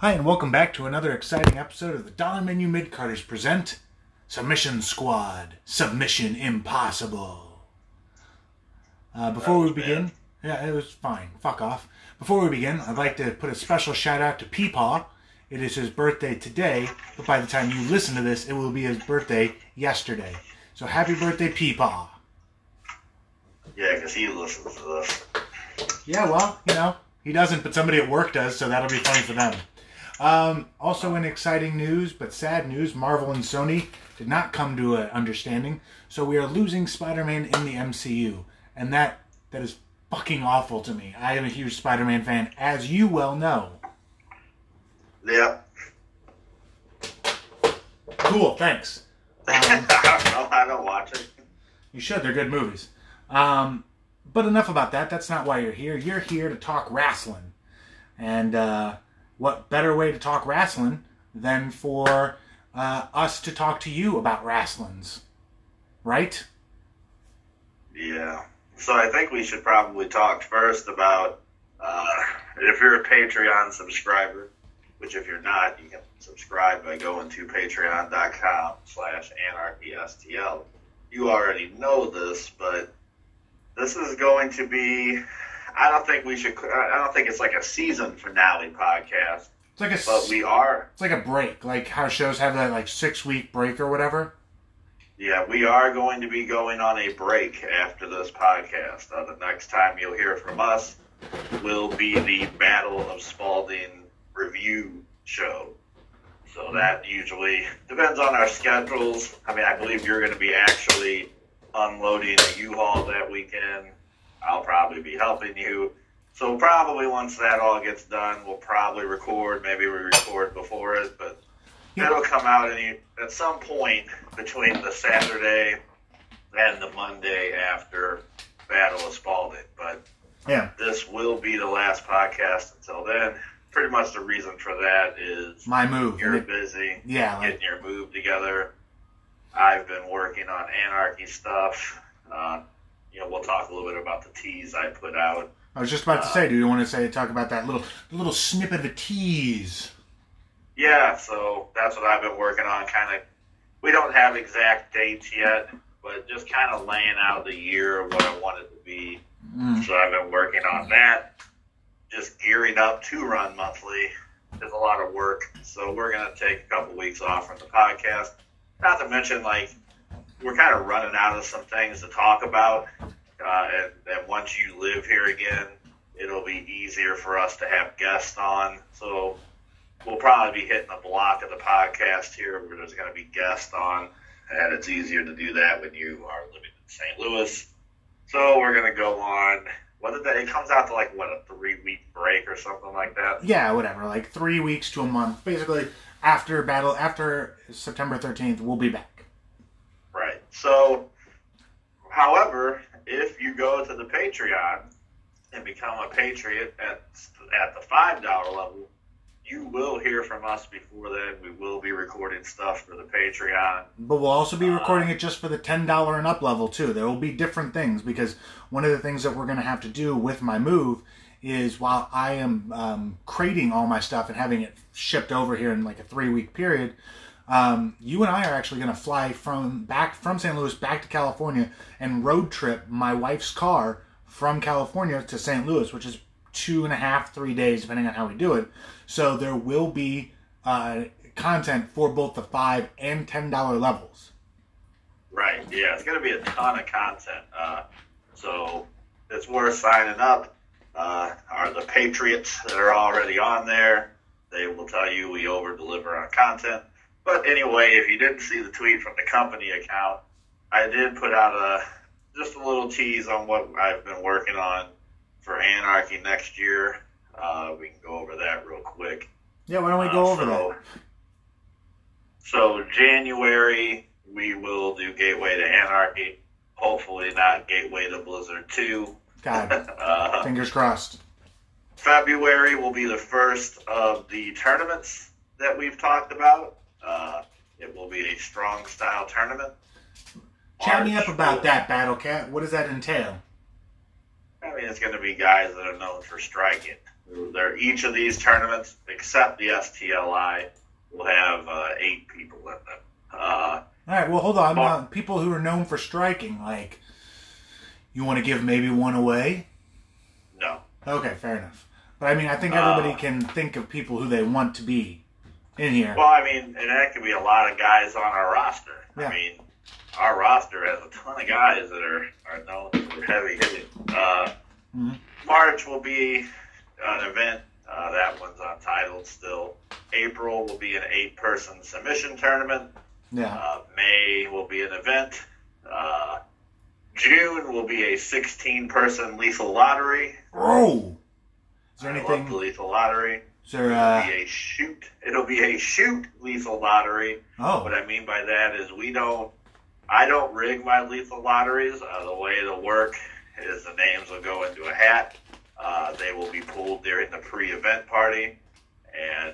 Hi, and welcome back to another exciting episode of the Dollar Menu Mid-Carters present Submission Squad Submission Impossible. Uh, before we begin, yeah, it was fine. Fuck off. Before we begin, I'd like to put a special shout out to Peepaw. It is his birthday today, but by the time you listen to this, it will be his birthday yesterday. So happy birthday, Peepaw. Yeah, because he listens to this. Yeah, well, you know, he doesn't, but somebody at work does, so that'll be funny for them. Um, also, in exciting news, but sad news, Marvel and Sony did not come to an understanding, so we are losing Spider-Man in the MCU, and that that is fucking awful to me. I am a huge Spider-Man fan, as you well know. Yeah. Cool, thanks. I don't know. I don't watch it. You should. They're good movies. Um, but enough about that. That's not why you're here. You're here to talk wrestling. And uh, what better way to talk wrestling than for uh, us to talk to you about wrestlings? Right? Yeah. So I think we should probably talk first about uh, if you're a Patreon subscriber, which if you're not, you can subscribe by going to patreon.com slash anarchystl. You already know this, but this is going to be I don't think we should I don't think it's like a season finale podcast. It's like a But we are it's like a break, like how shows have that like six week break or whatever. Yeah, we are going to be going on a break after this podcast. Uh, the next time you'll hear from us will be the Battle of Spalding review show. So that usually depends on our schedules. I mean, I believe you're going to be actually unloading a U-Haul that weekend. I'll probably be helping you. So probably once that all gets done, we'll probably record. Maybe we record before it, but it'll come out any at some point between the Saturday and the Monday after Battle of Spalding. But Yeah. this will be the last podcast until then. Pretty much the reason for that is My move. you're busy Yeah, like getting your move together. I've been working on anarchy stuff. Uh, you know, we'll talk a little bit about the teas I put out. I was just about to say, do you want to say talk about that little little snippet of a tease? Yeah, so that's what I've been working on. Kind of, we don't have exact dates yet, but just kind of laying out the year of what I want it to be. Mm. So I've been working on that. Just gearing up to run monthly is a lot of work. So we're gonna take a couple weeks off from the podcast. Not to mention, like, we're kind of running out of some things to talk about. Uh, and, and once you live here again, it'll be easier for us to have guests on. So we'll probably be hitting a block of the podcast here where there's going to be guests on, and it's easier to do that when you are living in St. Louis. So we're going to go on. What that? It comes out to like what a three week break or something like that. Yeah, whatever. Like three weeks to a month. Basically, after battle, after September thirteenth, we'll be back. So, however, if you go to the Patreon and become a patriot at at the five dollar level, you will hear from us before then. We will be recording stuff for the Patreon. But we'll also be recording it just for the ten dollar and up level too. There will be different things because one of the things that we're going to have to do with my move is while I am um, crating all my stuff and having it shipped over here in like a three week period. Um, you and I are actually going to fly from back from St. Louis back to California and road trip my wife's car from California to St. Louis, which is two and a half, three days, depending on how we do it. So there will be uh, content for both the five and ten dollar levels. Right. Yeah, it's going to be a ton of content. Uh, so it's worth signing up. Uh, are the Patriots that are already on there? They will tell you we over deliver on content. But anyway, if you didn't see the tweet from the company account, I did put out a just a little tease on what I've been working on for Anarchy next year. Uh, we can go over that real quick. Yeah, why don't we go Uh, over so, that? So January we will do Gateway to Anarchy. Hopefully not Gateway to Blizzard Two. God, Uh, fingers crossed. February will be the first of the tournaments that we've talked about. Uh, it will be a strong style tournament. Chat me up about that, Battle Cat. What does that entail? I mean, it's going to be guys that are known for striking. There, each of these tournaments, except the STLI, will have uh, eight people in them. Uh, All right. Well, hold on. Uh, people who are known for striking, like, you want to give maybe one away? no, Okay, fair enough. But I mean, I think Uh, everybody can think of people who they want to be in here. Well, I mean, and that could be a lot of guys on our roster. Yeah. I mean, our roster has a ton of guys that are, are known for heavy hitting. Uh, Mhm. March will be an event. Uh, that one's untitled still. April will be an eight person submission tournament. yeah. Uh, May will be an event. Uh, June will be a 16 person lethal lottery. Oh. Is there I love anything? the lethal lottery. Is there? It'll Uh, be a shoot. It'll be a shoot lethal lottery. Oh. What. I mean by that is we don't, I don't rig my lethal lotteries. Uh, the way it'll work is the names will go into a hat. Uh, they will be pulled during the pre-event party, and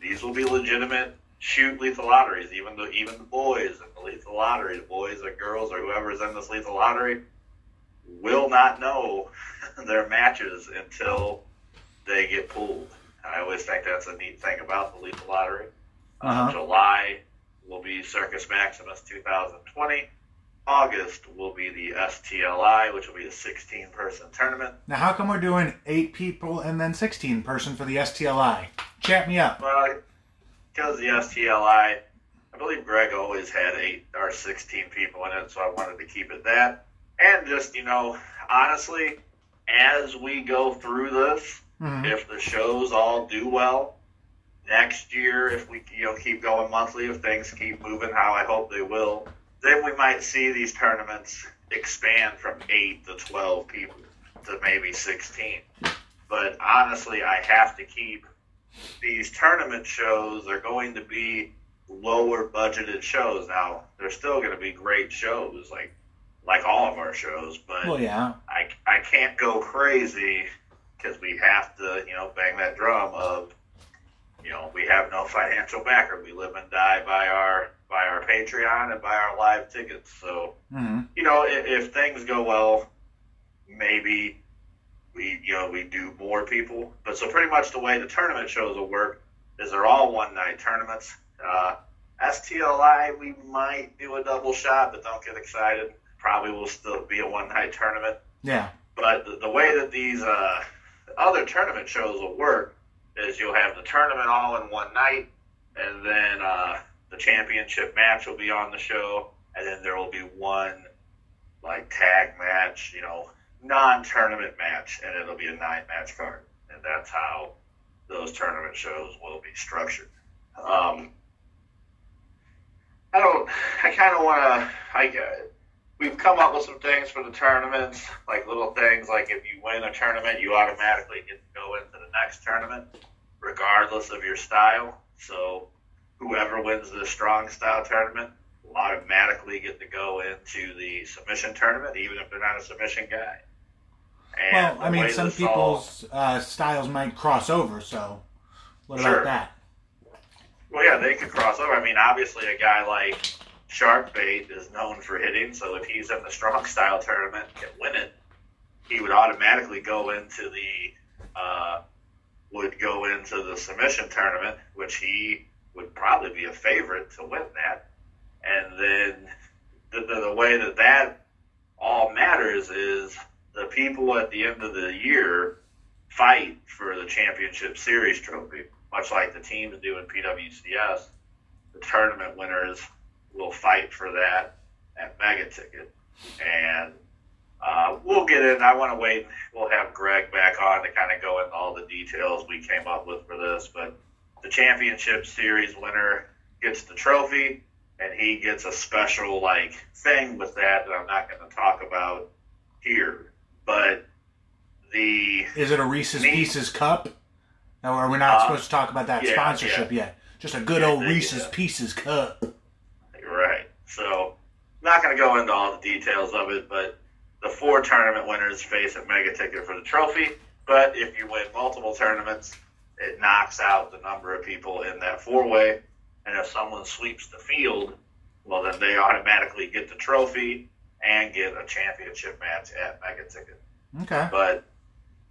these will be legitimate shoot lethal lotteries. Even the even the boys in the lethal lottery, the boys or girls or whoever's in this lethal lottery, will not know their matches until they get pulled. I always think that's a neat thing about the lethal lottery. Uh, Uh-huh. July will be Circus Maximus 2020. August will be the STLI, which will be a 16 person tournament. Now, how come we're doing eight people and then sixteen person for the STLI? Chat me up. Well, because the STLI, I believe Greg always had eight or 16 people in it, so I wanted to keep it that. And just, you know, honestly, as we go through this, Mhm. if the shows all do well next year, if we you know keep going monthly, if things keep moving how I hope they will, then we might see these tournaments expand from eight to twelve people to maybe sixteen. But honestly, I have to keep these tournament shows. They're going to be lower budgeted shows. Now they're still going to be great shows, like like all of our shows, but. Well, yeah. I, I can't go crazy because we have to, you know, bang that drum of, you know, we have no financial backer. We live and die by our by our Patreon and by our live tickets. So, hmm you know, if, if things go well, maybe we, you know, we do more people. But so pretty much the way the tournament shows will work is they're all one night tournaments. Uh, STLI, we might do a double shot, but don't get excited. Probably will still be a one night tournament. Yeah. But the, the way that these uh, other tournament shows will work is you'll have the tournament all in one night, and then uh, the championship match will be on the show, and then there will be one like tag match, you know, non-tournament match, and it'll be a nine-match card, and that's how those tournament shows will be structured. Um, I don't. I kind of want to. I uh, we've come up with some things for the tournaments, like little things like if you win a tournament, you automatically get to go into the next tournament, regardless of your style. So whoever wins the strong style tournament will automatically get to go into the submission tournament, even if they're not a submission guy. Well, I mean, some this all- people's uh, styles might cross over. So, what Sure. about that? Well, yeah, they could cross over. I mean, obviously, a guy like Sharkbait is known for hitting, so if he's in the strong style tournament and win it, he would automatically go into the uh, would go into the submission tournament, which he would probably be a favorite to win that. And then the, the, the way that that all matters is the people at the end of the year fight for the championship series trophy, much like the teams do in PWCS. The tournament winners will fight for that at Mega Ticket, and uh, we'll get in. I want to wait. We'll have Greg back on to kind of go into all the details we came up with for this. But the championship series winner gets the trophy, and he gets a special like thing with that that I'm not going to talk about here. But the Is it a Reese's Me- Pieces cup? Or are we not Uh, supposed to talk about that yeah, sponsorship yet? Just a good Yeah, old Reese's yeah. Pieces cup. So, not going to go into all the details of it, but the four tournament winners face a mega ticket for the trophy. But if you win multiple tournaments, it knocks out the number of people in that four way. And if someone sweeps the field, well, then they automatically get the trophy and get a championship match at mega ticket. Okay. But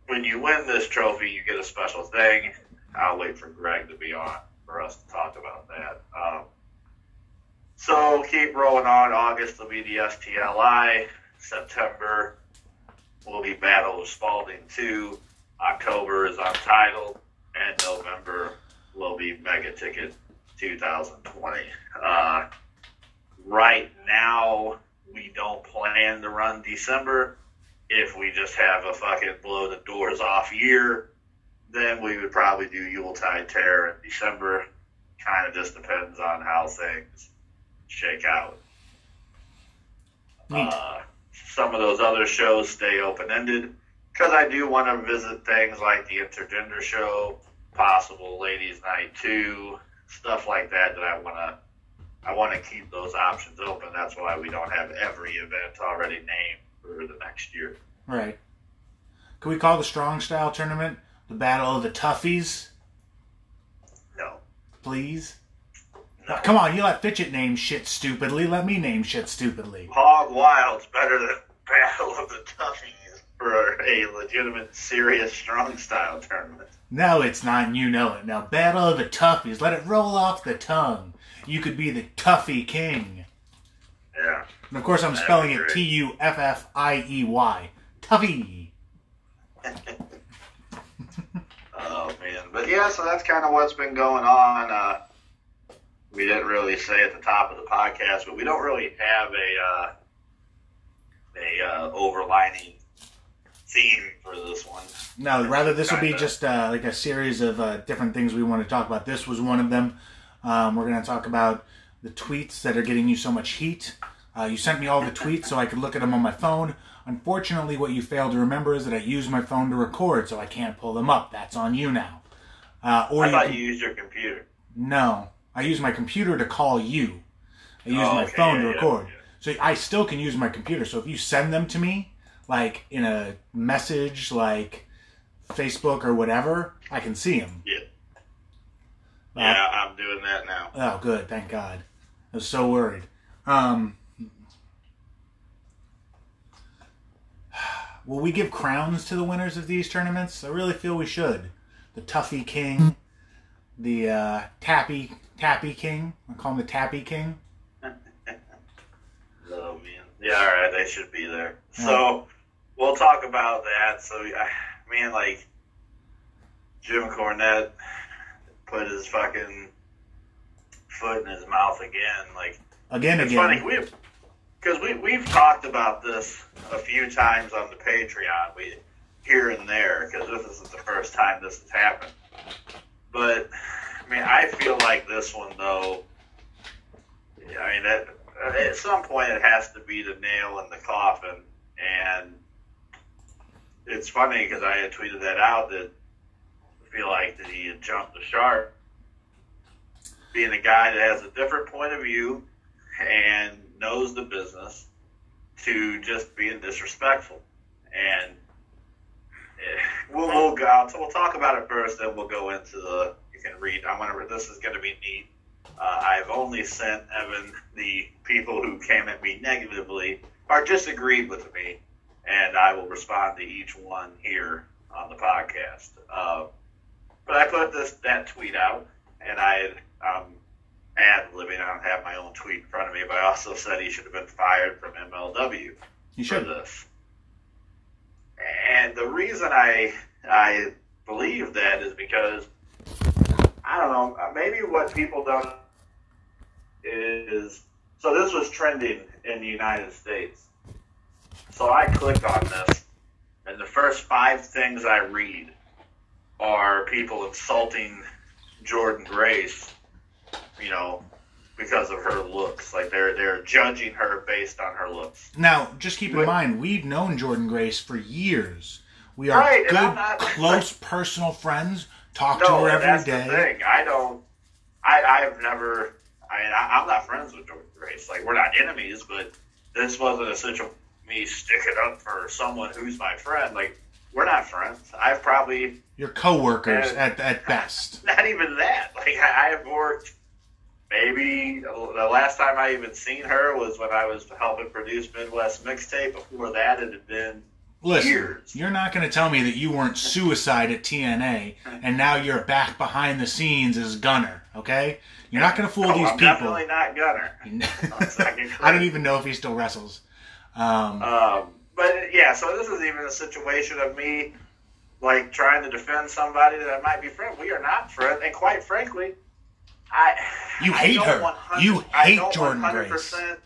when you win this trophy, you get a special thing. I'll wait for Greg to be on for us to talk about that. Um, so keep rolling on. August will be the STLI. September will be Battle of Spalding 2. October is Untitled. And November will be Mega Ticket 2020. Uh, right now, we don't plan to run December. If we just have a fucking blow the doors off year, then we would probably do Yuletide Terror in December. Kind of just depends on how things shake out. Uh, some of those other shows stay open ended because I do want to visit things like the intergender show, possible ladies' night too, stuff like that. That I want to, I want to keep those options open. That's why we don't have every event already named for the next year. Right. Can we call the strong style tournament the Battle of the Toughies, No, please? Come on, you let Fitchett name shit stupidly. Let me name shit stupidly. Hog Wild's better than Battle of the Toughies for a legitimate, serious, strong style tournament. No, it's not, and you know it. Now, Battle of the Toughies. Let it roll off the tongue. You could be the Tuffy King. Yeah. And of course, I'm That'd spelling it. T U F F I E Y. Tuffy. Oh man, but yeah, so that's kind of what's been going on. Uh, we didn't really say at the top of the podcast, but we don't really have a uh, a uh, overlining theme for this one. No, rather this will be just uh, like a series of uh, different things we want to talk about. This was one of them. Um, we're going to talk about the tweets that are getting you so much heat. Uh, you sent me all the tweets so I could look at them on my phone. Unfortunately, what you failed to remember is that I use my phone to record, so I can't pull them up. That's on you now. Uh, or I you thought can- you used your computer. no, I use my computer to call you. I use Oh, my okay, phone yeah, to yeah, record. yeah. So I still can use my computer. So if you send them to me, like in a message, like Facebook or whatever, I can see them. Yeah. Uh, Yeah, I'm doing that now. Oh, good. Thank God. I was so worried. Um, will we give crowns to the winners of these tournaments? I really feel we should. The Tuffy King, the uh, Tappy Tappy King. I call him the Tappy King. Oh man. Yeah, all right, they should be there. So we'll talk about that. So, I- man, like Jim Cornette put his fucking foot in his mouth again. Like Again, it's again. funny we because we we've talked about this a few times on the Patreon. We here and there because this isn't the first time this has happened. But I mean, I feel like this one though. I mean, that at some point it has to be the nail in the coffin, and it's funny because I had tweeted that out that I feel like that he had jumped the shark, being a guy that has a different point of view and knows the business, to just being disrespectful, and eh, we'll we'll go. So we'll talk about it first, then we'll go into the. You can read. I'm gonna. Read. This is gonna be neat. Uh, I've only sent Evan the people who came at me negatively or disagreed with me, and I will respond to each one here on the podcast. Uh, but I put this that tweet out, and I um, ad libbing. I don't have my own tweet in front of me, but I also said he should have been fired from MLW you for should. this. And the reason I I believe that is because I don't know, uh, maybe what people don't is so this was trending in the United States. So I click on this and the first five things I read are people insulting Jordynne Grace, you know, because of her looks. Like they're they're judging her based on her looks. Now, just keep in But- mind, we've known Jordynne Grace for years. We are Right, good, not- close, personal friends. Talk to No, her and every that's day. the thing. I don't. I I've never. I mean, I, I'm not friends with Jordynne Grace. Like we're not enemies, but this wasn't a situation me sticking up for someone who's my friend. Like we're not friends. I've probably Your coworkers Yeah. at at best. not even that. Like I, I have worked. Maybe the last time I even seen her was when I was helping produce Midwest Mixtape. Before that, it had been Listen, years. you're not going to tell me that you weren't suicide at TNA and now you're back behind the scenes as Gunner, okay? You're not going to fool Oh, these I'm people. definitely not Gunner. I don't even know if he still wrestles. Um, Um, but yeah, so this is even a situation of me like trying to defend somebody that I might be friend. We are not friends, and quite frankly, I You I hate don't her. 100 You I hate don't Jordynne 100%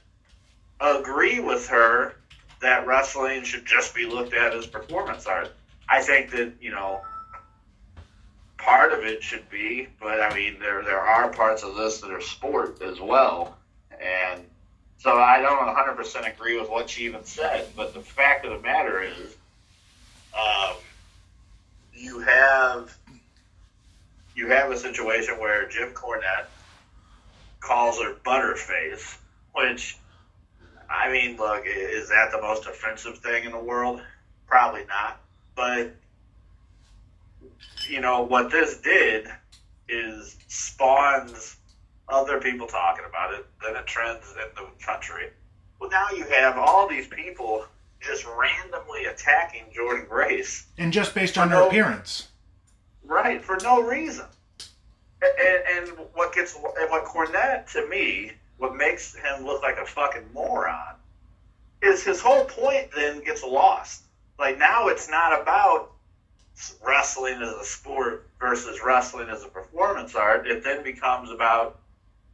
Agree with her that wrestling should just be looked at as performance art. I think that you know part of it should be, but I mean there there are parts of this that are sport as well, and so I don't 100% agree with what she even said. But the fact of the matter is, um, you have you have a situation where Jim Cornette calls her Butterface, which I mean, look, is that the most offensive thing in the world? Probably not. But you know what this did is spawns other people talking about it. Then it trends in the country. Well, now you have all these people just randomly attacking Jordynne Grace, and just based on her no- appearance. right, for no reason. And, and what gets and what Cornette to me, what makes him look like a fucking moron, is his whole point then gets lost. Like now, it's not about wrestling as a sport versus wrestling as a performance art. It then becomes about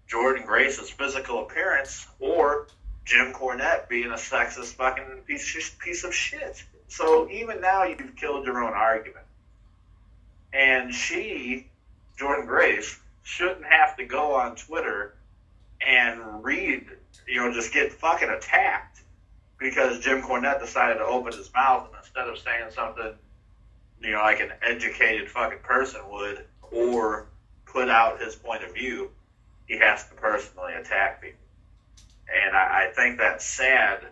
Jordynne Grace's physical appearance or Jim Cornette being a sexist fucking piece of shit. So even now, you've killed your own argument. And she, Jordynne Grace, shouldn't have to go on Twitter and read, you know, just get fucking attacked because Jim Cornette decided to open his mouth and instead of saying something, you know, like an educated fucking person would, or put out his point of view, he has to personally attack people. And I, I think that's sad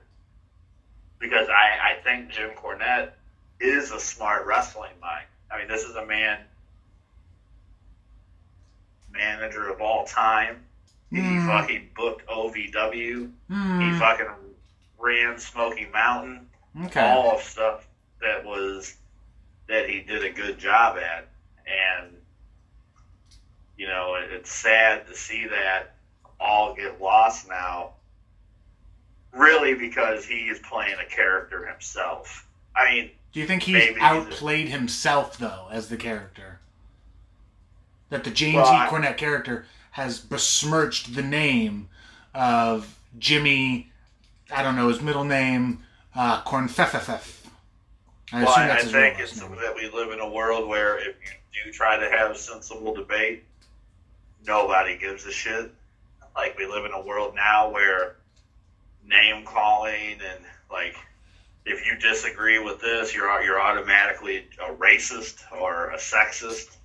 because I, I think Jim Cornette is a smart wrestling mind. I mean, this is a man, manager of all time. He Hmm. fucking booked OVW. Hmm. He fucking ran Smoky Mountain. Okay. All of stuff that was that he did a good job at, and you know it, it's sad to see that all get lost now. Really, because he is playing a character himself. I mean, Do you think he's Maybe he's a- outplayed himself though as the character? That the James Well, E. Cornette character has besmirched the name of Jimmy. I don't know his middle name. Uh, Cornfefefef. I well, I, that's I his think it's name. that we live in a world where if you do try to have sensible debate, nobody gives a shit. Like we live in a world now where name calling and like if you disagree with this, you're you're automatically a racist or a sexist,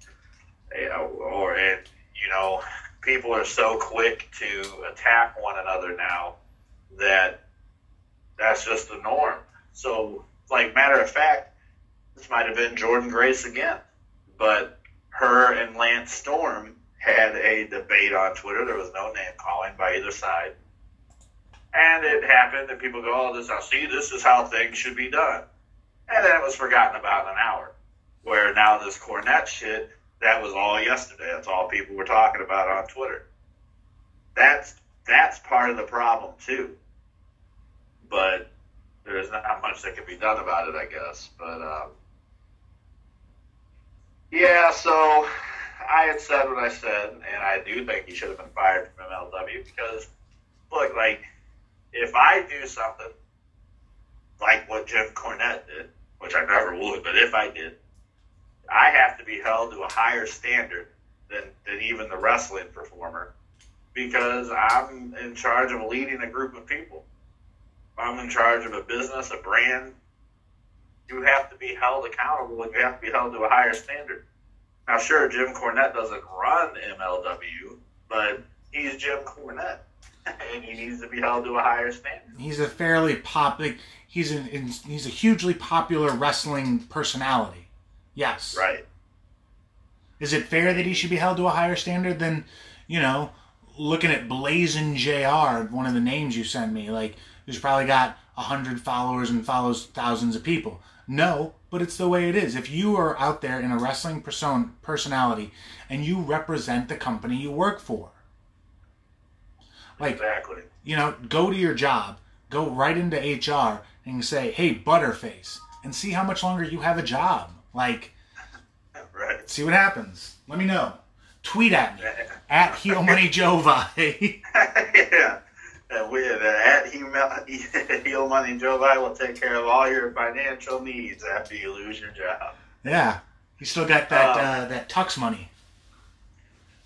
you know, or and you know people are so quick to attack one another now that that's just the norm. So, like matter of fact, this might have been Jordynne Grace again, but her and Lance Storm had a debate on Twitter. There was no name calling by either side. And it happened, and people go, "Oh, this I see. This is how things should be done." And then it was forgotten about in an hour. Where now this Cornette shit, that was all yesterday. That's all people were talking about on Twitter. That's that's part of the problem too. But there's not much that can be done about it, I guess. But um, yeah, so I had said what I said, and I do think he should have been fired from MLW because, look, like if I do something like what Jim Cornette did, which I never would, but if I did, I have to be held to a higher standard than, than even the wrestling performer because I'm in charge of leading a group of people. I'm in charge of a business, a brand. You have to be held accountable and you have to be held to a higher standard. Now, sure, Jim Cornette doesn't run MLW, but he's Jim Cornette, and he needs to be held to a higher standard. He's a fairly pop. Like, he's an he's a hugely popular wrestling personality. Yes. Right. Is it fair that he should be held to a higher standard than, you know, looking at Blazing Jr. One of the names you sent me, like who's probably got a hundred followers and follows thousands of people. No, but it's the way it is. If you are out there in a wrestling person personality and you represent the company you work for, like Exactly. you know, go to your job, go right into HR and say, "Hey, Butterface," and see how much longer you have a job. Like, Right. see what happens. Let me know. Tweet at me at Heel Money Joe Vi. yeah. We uh, at Heel Heel Money Joe Vi will take care of all your financial needs after you lose your job. yeah, you still got that Um, uh, that tux money.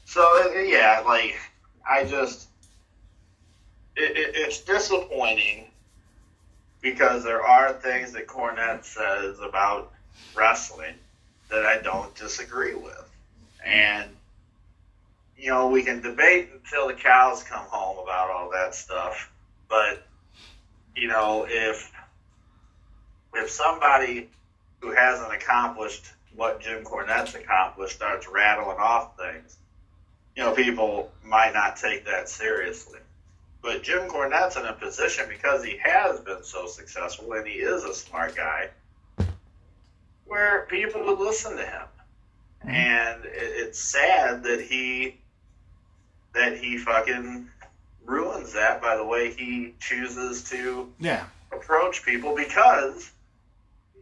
So uh, yeah, like I just it, it, it's disappointing because there are things that Cornette says about wrestling that I don't disagree with, and you know we can debate until the cows come home about all that stuff, but you know if if somebody who hasn't accomplished what Jim Cornette's accomplished starts rattling off things you know, people might not take that seriously. But Jim Cornette's in a position because he has been so successful and he is a smart guy, where people would listen to him. Mhm. And it, it's sad that he that he fucking ruins that by the way he chooses to Yeah, approach people because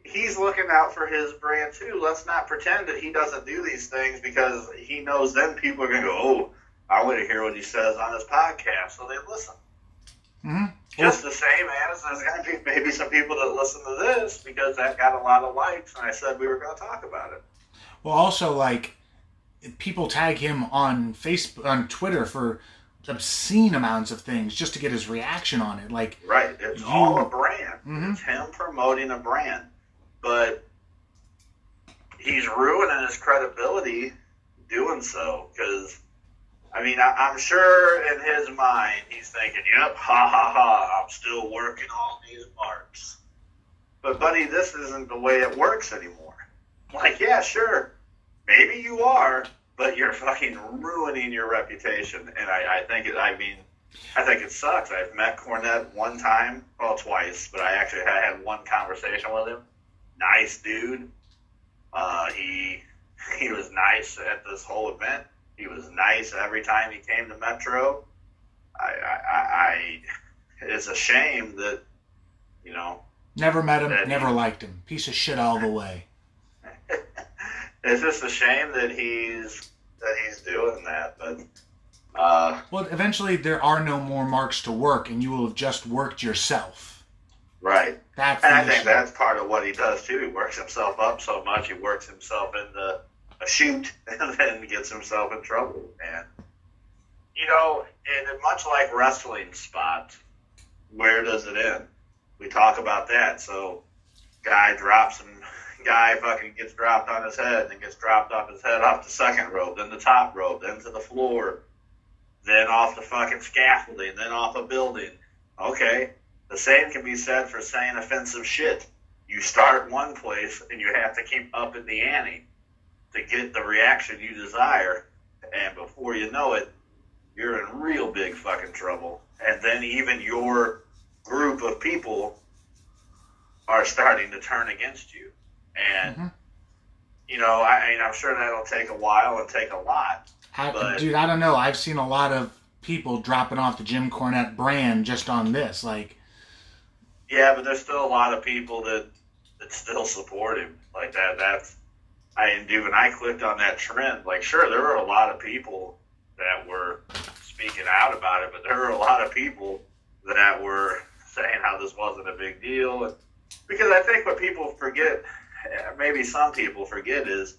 he's looking out for his brand too. Let's not pretend that he doesn't do these things because he knows then people are going to go, oh, I want to hear what he says on his podcast. So they listen. hmm Just the same as there's going to be maybe some people that listen to this because that got a lot of likes and I said we were going to talk about it. Well, also like people tag him on Facebook, on Twitter for obscene amounts of things just to get his reaction on it. Like, Right. It's You- all a brand. Mhm. It's him promoting a brand. But he's ruining his credibility doing so because, I mean, I, I'm sure in his mind he's thinking, yep, ha ha ha, I'm still working on these marks. But, buddy, this isn't the way it works anymore. Like, yeah, sure, maybe you are, but you're fucking ruining your reputation. And I, I think it, I mean, I think it sucks. I've met Cornette one time, well, twice, but I actually had one conversation with him. Nice dude. Uh, he he was nice at this whole event. He was nice every time he came to Metro. I, I, I, it's a shame that you know never met him, never he- liked him. Piece of shit all the way. it's just a shame that he's that he's doing that. But uh, Well, eventually there are no more marks to work, and you will have just worked yourself. right. That's And I think that's part of what he does too. He works himself up so much, he works himself into a shoot and then gets himself in trouble. And, you know, and much like wrestling spot, where does it end? We talk about that. So, guy drops him, guy fucking gets dropped on his head, then gets dropped off his head off the second rope, then the top rope, then to the floor, then off the fucking scaffolding, then off a building. Okay, the same can be said for saying offensive shit. You start one place and you have to keep upping the ante to get the reaction you desire. And before you know it, you're in real big fucking trouble. And then even your group of people are starting to turn against you. And, Mhm. you know, I, I mean, I'm sure that'll take a while and take a lot. I, but- dude, I don't know. I've seen a lot of people dropping off the Jim Cornette brand just on this. Like, Yeah, but there's still a lot of people that that still support him. Like that. That's I and dude. When I clicked on that trend, like sure, there were a lot of people that were speaking out about it, but there were a lot of people that were saying how this wasn't a big deal. And, because I think what people forget, maybe some people forget, is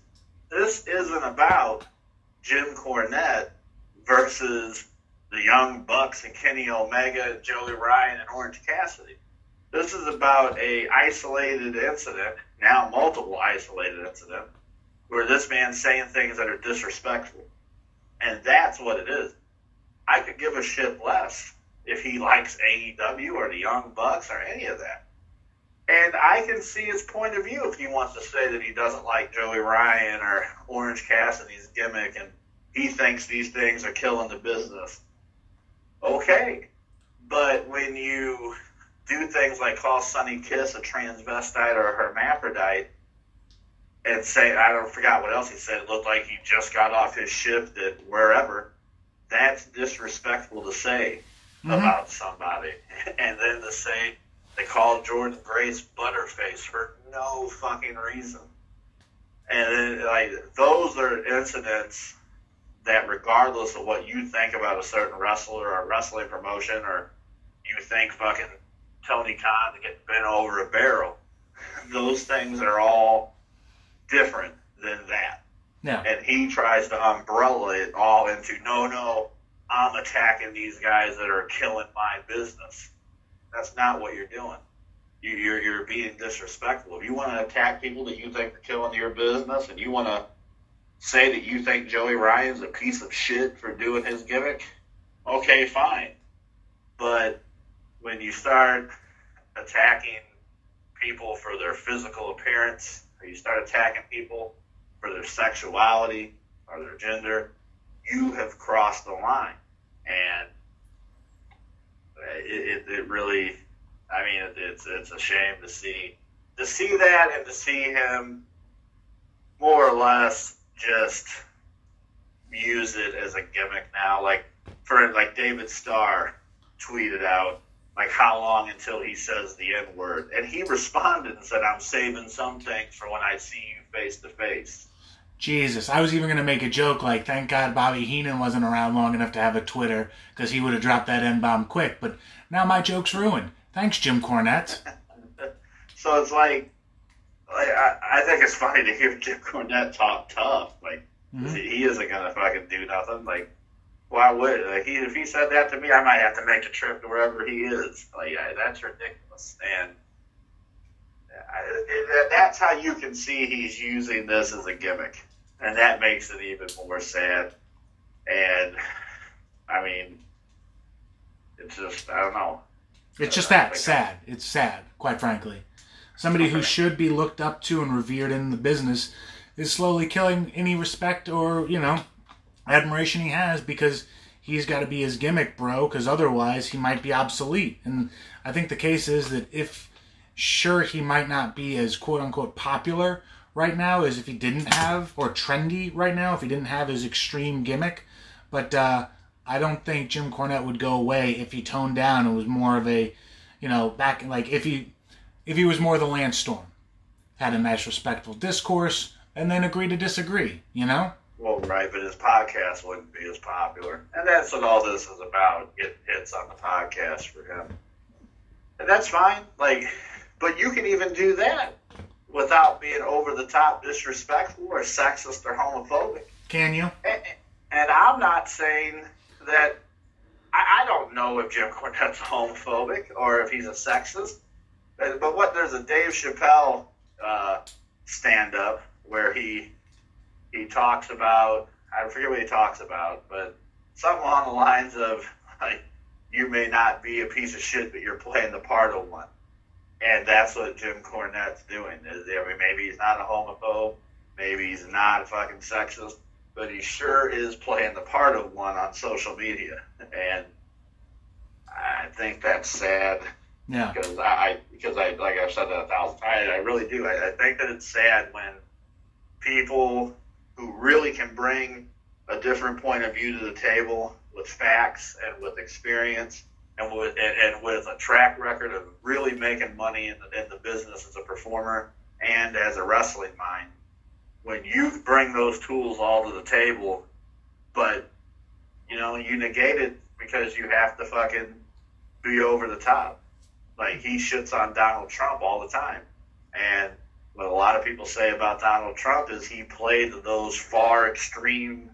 this isn't about Jim Cornette versus the Young Bucks and Kenny Omega, and Joey Ryan, and Orange Cassidy. This is about a isolated incident, now multiple isolated incident, where this man's saying things that are disrespectful. And that's what it is. I could give a shit less if he likes AEW or the Young Bucks or any of that. And I can see his point of view if he wants to say that he doesn't like Joey Ryan or Orange Cassidy's gimmick and he thinks these things are killing the business. Okay. But when you do things like call Sonny Kiss a transvestite or a hermaphrodite and say, I don't forgot what else he said. It looked like he just got off his shift at wherever. That's disrespectful to say Mhm. about somebody. And then to say they called Jordynne Grace butterface for no fucking reason. And then, like those are incidents that, regardless of what you think about a certain wrestler or a wrestling promotion, or you think fucking Tony Khan to get bent over a barrel, those things are all different than that. Yeah. And he tries to umbrella it all into no, no, I'm attacking these guys that are killing my business. That's not what you're doing. You, you're you're being disrespectful. If you want to attack people that you think are killing your business, and you want to say that you think Joey Ryan's a piece of shit for doing his gimmick, okay, fine. But when you start attacking people for their physical appearance, or you start attacking people for their sexuality or their gender, you have crossed the line. And it, it, it really, I mean, it, it's it's a shame to see to see that and to see him more or less just use it as a gimmick now. Like for like David Starr tweeted out like how long until he says the N word, and he responded and said, "I'm saving some things for when I see you face to face." Jesus, I was even going to make a joke like, thank God Bobby Heenan wasn't around long enough to have a Twitter because he would have dropped that N bomb quick. But now my joke's ruined. Thanks, Jim Cornette. So it's like, like I, I think it's funny to hear Jim Cornette talk tough. Like Mhm. he isn't gonna fucking do nothing. Like why would like he if he said that to me, I might have to make a trip to wherever he is. Like yeah, that's ridiculous. And I, that's how you can see he's using this as a gimmick, and that makes it even more sad. And I mean, it's just I don't know. It's just that sad. It's sad, quite frankly. Somebody who should be looked up to and revered in the business is slowly killing any respect or, you know, admiration he has because he's got to be his gimmick, bro, because otherwise he might be obsolete. And I think the case is that if, sure, he might not be as quote unquote popular right now as if he didn't have, or trendy right now, if he didn't have his extreme gimmick, but, uh, I don't think Jim Cornette would go away if he toned down and was more of a, you know, back like if he if he was more the Lance Storm, had a nice respectful discourse, and then agree to disagree. You know, Well, right, but his podcast wouldn't be as popular, and that's what all this is about. Get hits on the podcast for him, and that's fine. Like, but you can even do that without being over the top, disrespectful, or sexist, or homophobic. can you? And, and I'm not saying that. I, I don't know if Jim Cornette's homophobic or if he's a sexist. But, but what there's a Dave Chappelle uh, stand up where he he talks about I forget what he talks about, but something along the lines of like you may not be a piece of shit, but you're playing the part of one. And that's what Jim Cornette's doing. Is I mean, maybe he's not a homophobe, maybe he's not a fucking sexist, but he sure is playing the part of one on social media. And I think that's sad Yeah, because I because I like I've said that a thousand times. I really do. I, I think that it's sad when people who really can bring a different point of view to the table with facts and with experience and with and, and with a track record of really making money in the, in the business as a performer and as a wrestling mind. When you bring those tools all to the table, but you know you negate it because you have to fucking be over the top. Like he shits on Donald Trump all the time. And what a lot of people say about Donald Trump is he played those far extreme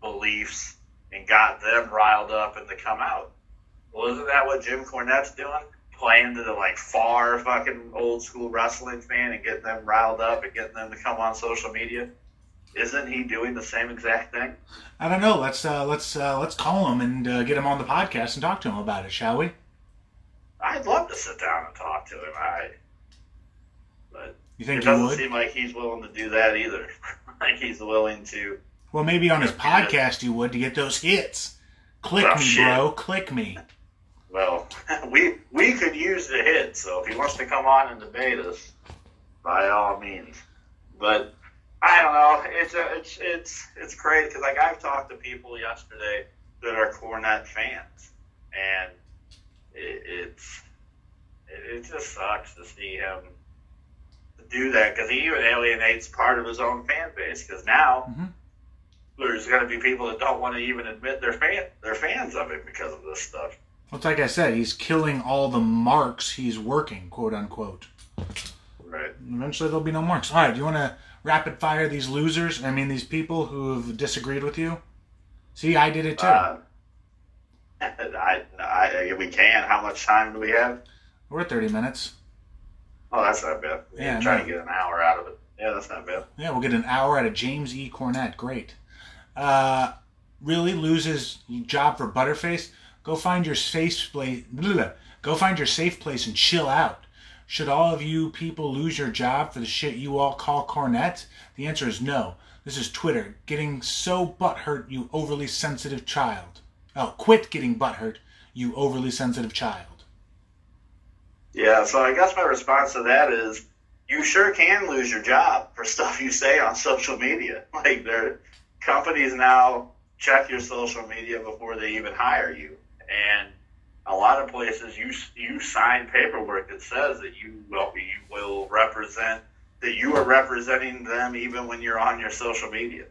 beliefs and got them riled up and to come out. Well, isn't that what Jim Cornette's doing? Playing to the like far fucking old school wrestling fan and getting them riled up and getting them to come on social media. Isn't he doing the same exact thing? I don't know. Let's uh, let's uh, let's call him and uh, get him on the podcast and talk to him about it, shall we? I'd love to sit down and talk to him. I, You it think you doesn't would? seem like he's willing to do that either. like he's willing to. Well, maybe on his podcast you would to get those hits. Click Well, me, shit. bro. Click me. Well, we we could use the hit, so if he wants to come on and debate us, by all means. But I don't know. It's a, it's it's it's crazy because like I've talked to people yesterday that are Cornette fans, and it, it's it, it just sucks to see him do that because he even alienates part of his own fan base. Because now Mm-hmm. there's going to be people that don't want to even admit they're fan they're fans of him because of this stuff. Well, it's like I said, he's killing all the marks he's working, quote unquote. Right. Eventually, there'll be no marks. All right, do you want to rapid fire these losers? I mean, these people who have disagreed with you. See, I did it too. Uh, I, I, we can. How much time do we have? We're at 30 minutes. Oh, that's not bad. Yeah, can try no. to get an hour out of it. Yeah, that's not bad. Yeah, we'll get an hour out of James E. Cornette. Great. Uh, really loses job for Butterface? Go find your safe place. Go find your safe place and chill out. Should all of you people lose your job for the shit you all call Cornette? The answer is no. This is Twitter getting so butthurt, you overly sensitive child. Oh, quit getting butthurt, you overly sensitive child. Yeah, so I guess my response to that is you sure can lose your job for stuff you say on social media. Like, there, companies now check your social media before they even hire you. And a lot of places you you sign paperwork that says that you will you will represent that you are representing them even when you're on your social media.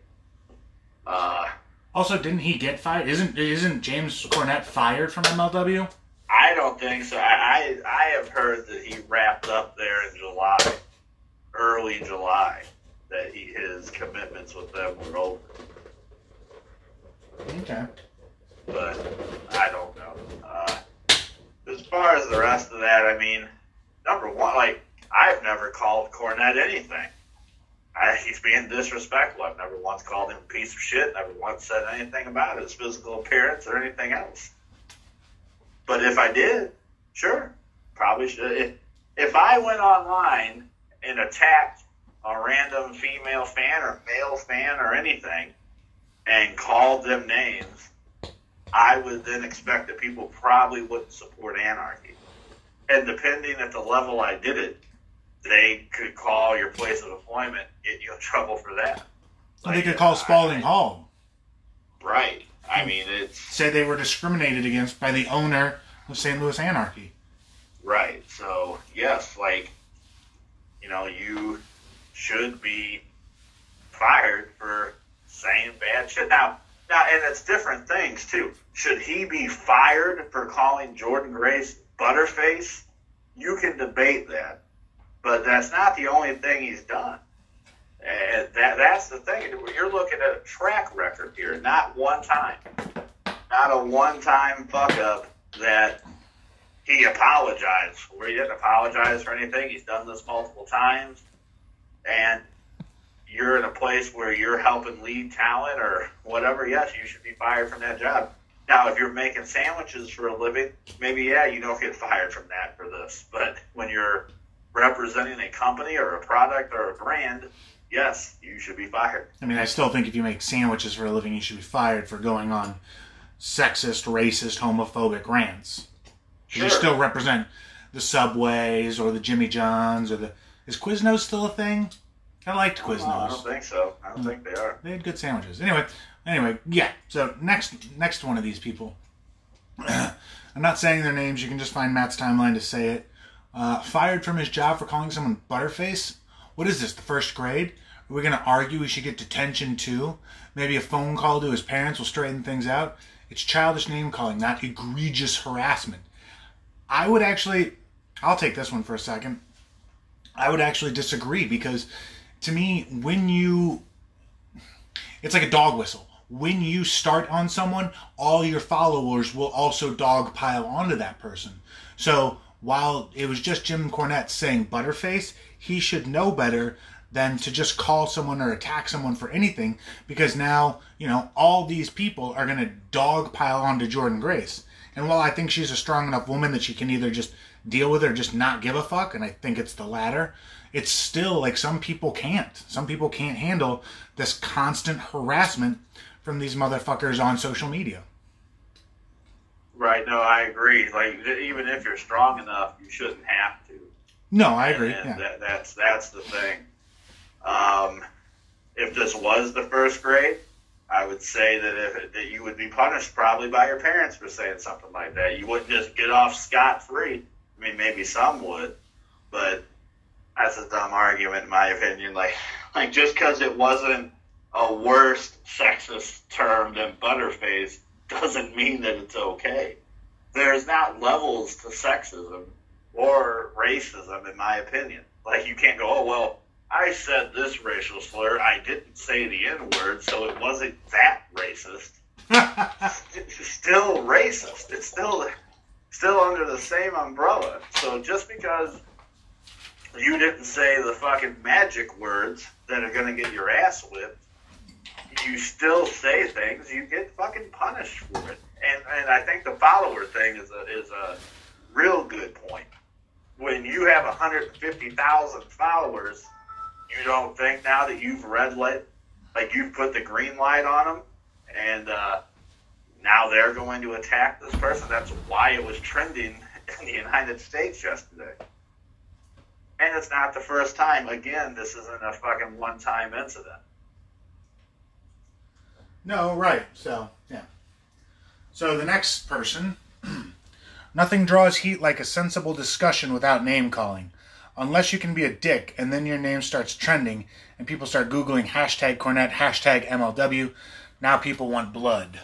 Uh, Also, didn't he get fired? Isn't isn't James Cornette fired from MLW? I don't think so. I, I I have heard that he wrapped up there in July, early July, that he, his commitments with them were over. Okay. But I don't know. Uh, as far as the rest of that, I mean, number one, like I've never called Cornette anything. I, he's being disrespectful. I've never once called him a piece of shit. Never once said anything about his physical appearance or anything else. But if I did, sure, probably should. If, if I went online and attacked a random female fan or male fan or anything and called them names, I would then expect that people probably wouldn't support anarchy. And depending at the level I did it, they could call your place of employment, get you in trouble for that. So they could call Spalding I- Hall, Right. I mean, it's say they were discriminated against by the owner of St. Louis Anarchy. Right. So yes, like you know, you should be fired for saying bad shit. Now, now, and it's different things too. Should he be fired for calling Jordynne Grace butterface? You can debate that, but that's not the only thing he's done. And that that's the thing. You're looking at a track record here, not one time, not a one-time fuck up that he apologized for. He didn't apologize for anything. He's done this multiple times. And you're in a place where you're helping lead talent or whatever, yes, you should be fired from that job. Now, if you're making sandwiches for a living, maybe, yeah, you don't get fired from that for this. But when you're representing a company or a product or a brand, yes, you should be fired. I mean, I still think if you make sandwiches for a living, you should be fired for going on sexist, racist, homophobic rants. You still represent the Subways or the Jimmy Johns or the. Is Quiznos still a thing? I liked Quiznos. I don't think so. I don't think they are. They had good sandwiches. Anyway, anyway, yeah. So next, next one of these people. I'm not saying their names. You can just find Matt's timeline to say it. Uh, fired from his job for calling someone butterface. What is this? The first grade? Are we going to argue he should get detention too? Maybe a phone call to his parents will straighten things out. It's childish name calling, not egregious harassment. I would actually, I'll take this one for a second. I would actually disagree because to me, when you it's like a dog whistle. When you start on someone, all your followers will also dog pile onto that person. So while it was just Jim Cornette saying Butterface, he should know better than to just call someone or attack someone for anything because now, you know, all these people are going to dog pile onto Jordynne Grace. And while I think she's a strong enough woman that she can either just deal with it or just not give a fuck, and I think it's the latter, it's still like some people can't. Some people can't handle this constant harassment from these motherfuckers on social media. Right. No, I agree. Like even if you're strong enough, you shouldn't have to. No, I agree. Yeah. that, that's that's the thing. Um, if this was the first grade, I would say that if that you would be punished probably by your parents for saying something like that. You wouldn't just get off scot free. I mean, maybe some would, but that's a dumb argument in my opinion. Like, like just because it wasn't a worse sexist term than butterface doesn't mean that it's okay. There's not levels to sexism or racism, in my opinion. Like, you can't go, oh, well, I said this racial slur. I didn't say the N word, so it wasn't that racist. It's still racist. It's still still under the same umbrella. So just because you didn't say the fucking magic words that are gonna get your ass whipped, you still say things, you get fucking punished for it. And and I think the follower thing is a is a real good point. When you have 150,000 followers, you don't think now that you've red light, like you've put the green light on them, and uh, now they're going to attack this person. That's why it was trending in the United States yesterday. And it's not the first time. Again, this isn't a fucking one-time incident. No, right. So, yeah. So the next person. Nothing draws heat like a sensible discussion without name calling. Unless you can be a dick and then your name starts trending and people start Googling hashtag Cornette, hashtag MLW. Now people want blood.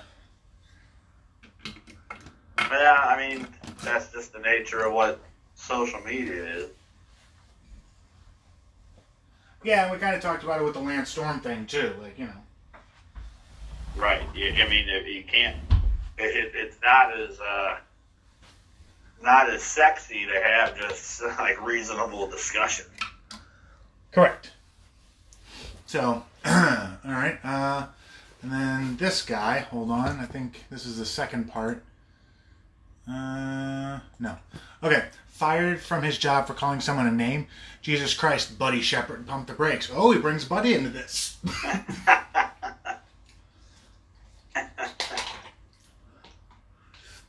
Yeah, I mean, that's just the nature of what social media is. Yeah, we kind of talked about it with the Lance Storm thing too. Like, you know. Right. I mean, you can't. It, it's not as uh, not as sexy to have just like reasonable discussion. Correct. So, all right. Uh, and then this guy, hold on. I think this is the second part. Uh, no. Okay. Fired from his job for calling someone a name. Jesus Christ, Buddy Shepard, pump the brakes. Oh, he brings Buddy into this.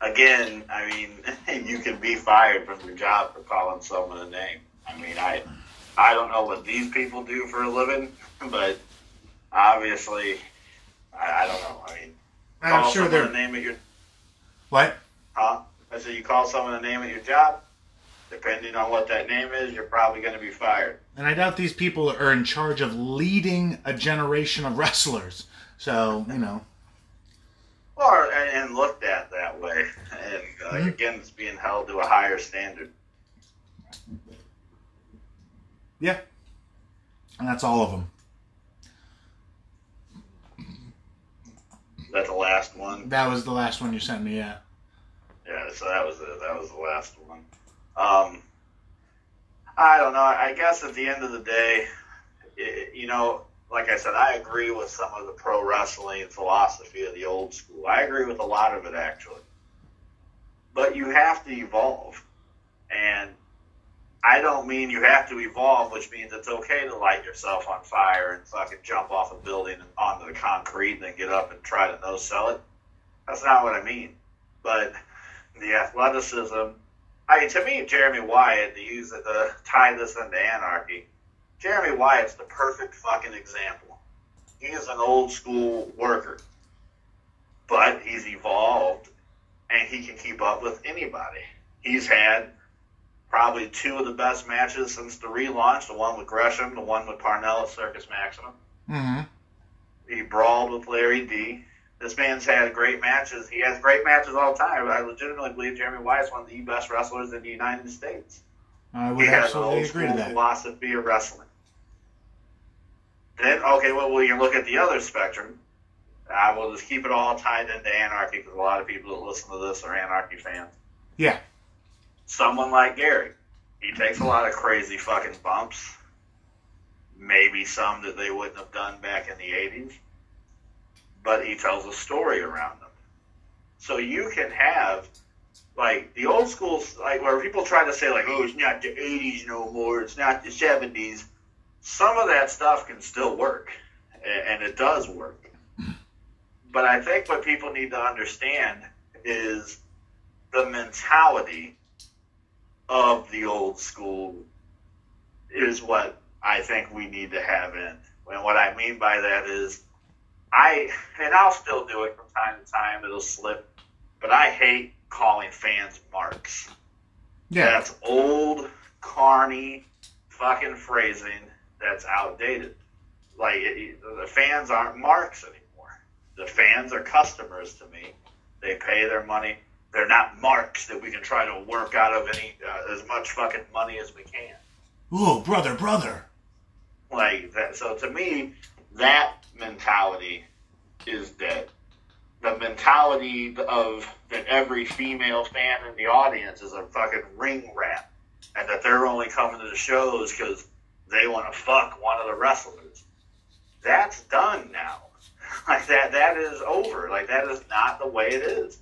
Again, I mean, you can be fired from your job for calling someone a name. I mean, I I don't know what these people do for a living, but obviously, I, I don't know. I mean, I'm sure they're. name at your What? huh? I said you call someone a name at your job. Depending on what that name is, you're probably going to be fired. And I doubt these people are in charge of leading a generation of wrestlers. So, you know. Or and, and looked at that way. And uh, Mhm. again, it's being held to a higher standard. Yeah. And that's all of them. That's the last one. That was the last one you sent me, yeah. Yeah, so that was it. That was the last one. Um, I don't know. I guess at the end of the day, i you know, like I said, I agree with some of the pro wrestling philosophy of the old school. I agree with a lot of it actually. But you have to evolve, and I don't mean you have to evolve, which means it's okay to light yourself on fire and fucking jump off a building onto the concrete and then get up and try to no sell it. That's not what I mean. But the athleticism. I to me, Jeremy Wyatt, to use it to tie this into anarchy, Jeremy Wyatt's the perfect fucking example. He is an old school worker, but he's evolved and he can keep up with anybody. He's had probably two of the best matches since the relaunch the one with Gresham, the one with Parnell at Circus Maximum. Mm-hmm. He brawled with Larry D. This man's had great matches. He has great matches all the time. I legitimately believe Jeremy Wyatt's one of the best wrestlers in the United States. I would he has an absolutely old agree to school that. philosophy of wrestling. Then, okay, well, we can look at the other spectrum. Uh, I will just keep it all tied into anarchy because a lot of people that listen to this are anarchy fans. Yeah. Someone like Gary, he takes a lot of crazy fucking bumps. Maybe some that they wouldn't have done back in the 80s. But he tells a story around them. So you can have, like, the old school, like, where people try to say, like, oh, it's not the 80s no more, it's not the 70s. Some of that stuff can still work, and it does work. But I think what people need to understand is the mentality of the old school is what I think we need to have in. And what I mean by that is, I and I'll still do it from time to time. It'll slip, but I hate calling fans marks. Yeah. That's old, carny, fucking phrasing that's outdated. Like it, the fans aren't marks anymore. The fans are customers to me. They pay their money. They're not marks that we can try to work out of any uh, as much fucking money as we can. Ooh, brother, brother. Like that. So to me, that mentality is dead. The mentality of that every female fan in the audience is a fucking ring rat, and that they're only coming to the shows because they want to fuck one of the wrestlers. That's done now. Like that. That is over. Like that is not the way it is.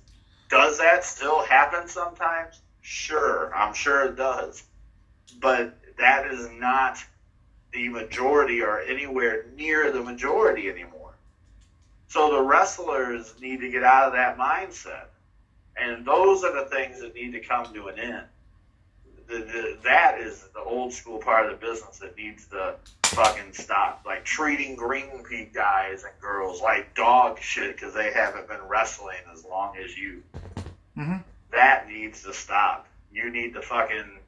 Does that still happen sometimes? Sure, I'm sure it does. But that is not the majority or anywhere near the majority anymore. So the wrestlers need to get out of that mindset. And those are the things that need to come to an end. The, the, that is the old school part of the business that needs to fucking stop. Like treating Green Peak guys and girls like dog shit because they haven't been wrestling as long as you. hmm That needs to stop. You need to fucking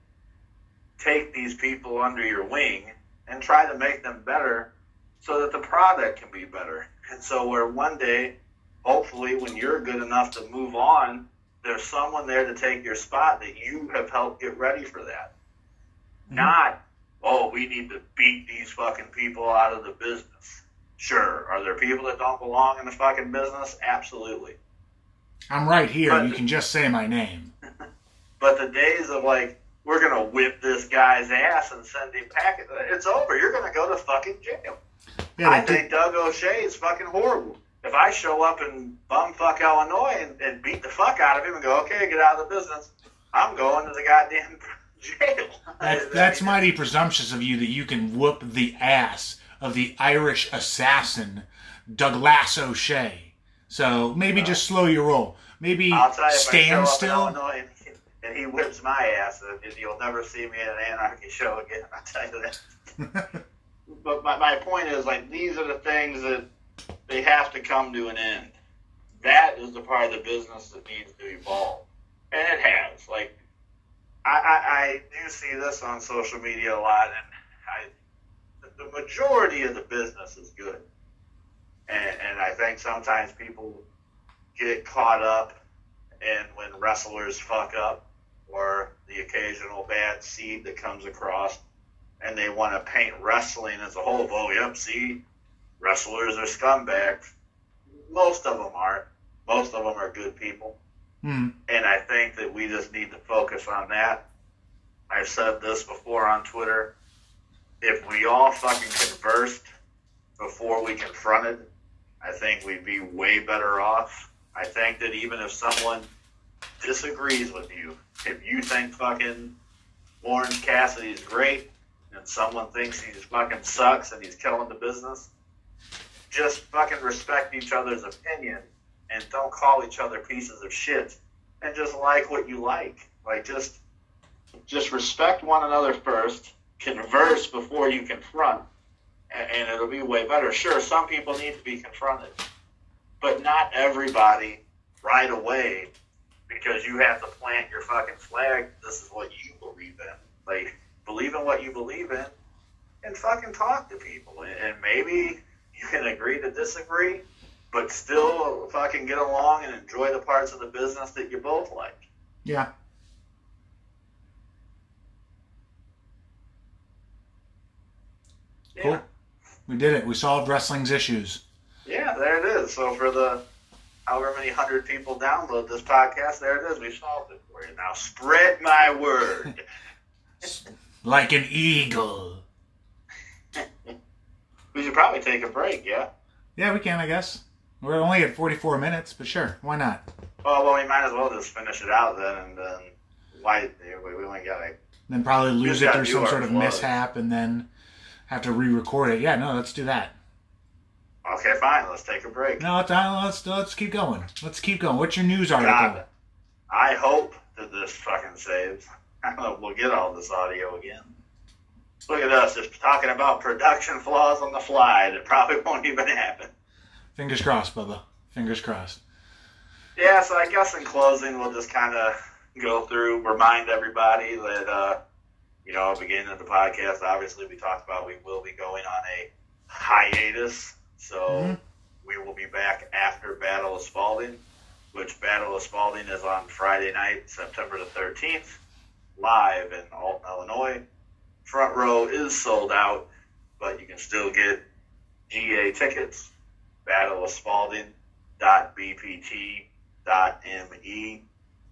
take these people under your wing and try to make them better so that the product can be better. And so where one day, hopefully when you're good enough to move on, there's someone there to take your spot that you have helped get ready for that. Mm-hmm. Not, oh, we need to beat these fucking people out of the business. Sure. Are there people that don't belong in the fucking business? Absolutely. I'm right here. But- you can just say my name. But the days of like, we're gonna whip this guy's ass and send him packing, it's over. You're gonna go to fucking jail. Yeah, I think Doug O'Shea is fucking horrible. If I show up in bumfuck Illinois and, and beat the fuck out of him and go, okay, get out of the business, I'm going to the goddamn jail. That's, that's mighty presumptuous of you that you can whoop the ass of the Irish assassin, Douglas O'Shea. So maybe just slow your roll. Maybe I'll tell you, if I show stand still. in Illinois and, and he whips my ass, and you'll never see me at an anarchy show again. I'll tell you that. but my, my point is, like, these are the things that they have to come to an end. That is the part of the business that needs to evolve, and it has. Like, I, I, I do see this on social media a lot, and I, the majority of the business is good, and, and I think sometimes people get caught up in when wrestlers fuck up or the occasional bad seed that comes across and they want to paint wrestling as a whole. Oh, yep, see, wrestlers are scumbags. Most of them aren't. Most of them are good people. Hmm. And I think that we just need to focus on that. I've said this before on Twitter. If we all fucking conversed before we confronted, I think we'd be way better off. I think that even if someone disagrees with you, if you think fucking Orange Cassidy is great and someone thinks he fucking sucks and he's killing the business, just fucking respect each other's opinion and don't call each other pieces of shit and just like what you like. Like just just respect one another first, converse before you confront, and, and it'll be way better. Sure, some people need to be confronted, but not everybody right away because you have to plant your fucking flag. This is what you believe in. Like believe in what you believe in, and fucking talk to people. And, and maybe you can agree to disagree, but still fucking get along and enjoy the parts of the business that you both like. Yeah. Yeah. Cool. We did it. We solved wrestling's issues. Yeah, there it is. So for the however many hundred people download this podcast, there it is. We solved it for you. Now spread my word. Like an eagle. We should probably take a break, yeah? Yeah, we can, I guess. We're only at 44 minutes, but sure. Why not? Well, well, we might as well just finish it out then, and then why we, we only got like Then probably lose it through some sort of mishap and then have to re record it. Yeah, no, let's do that. okay, fine, let's take a break. No, let's, uh, let's, let's keep going. Let's keep going. What's your news God. I hope that this fucking saves. we'll get all this audio again. Look at us just talking about production flaws on the fly that probably won't even happen. Fingers crossed, Bubba. Fingers crossed. Yeah, so I guess in closing, we'll just kind of go through, remind everybody that, uh, you know, beginning of the podcast, obviously we talked about we will be going on a hiatus. So mm-hmm. we will be back after Battle of Spalding, which Battle of Spalding is on Friday night, September the 13th, live in Illinois. Front row is sold out, but you can still get GA tickets. Battle of Spalding. .bpt.me.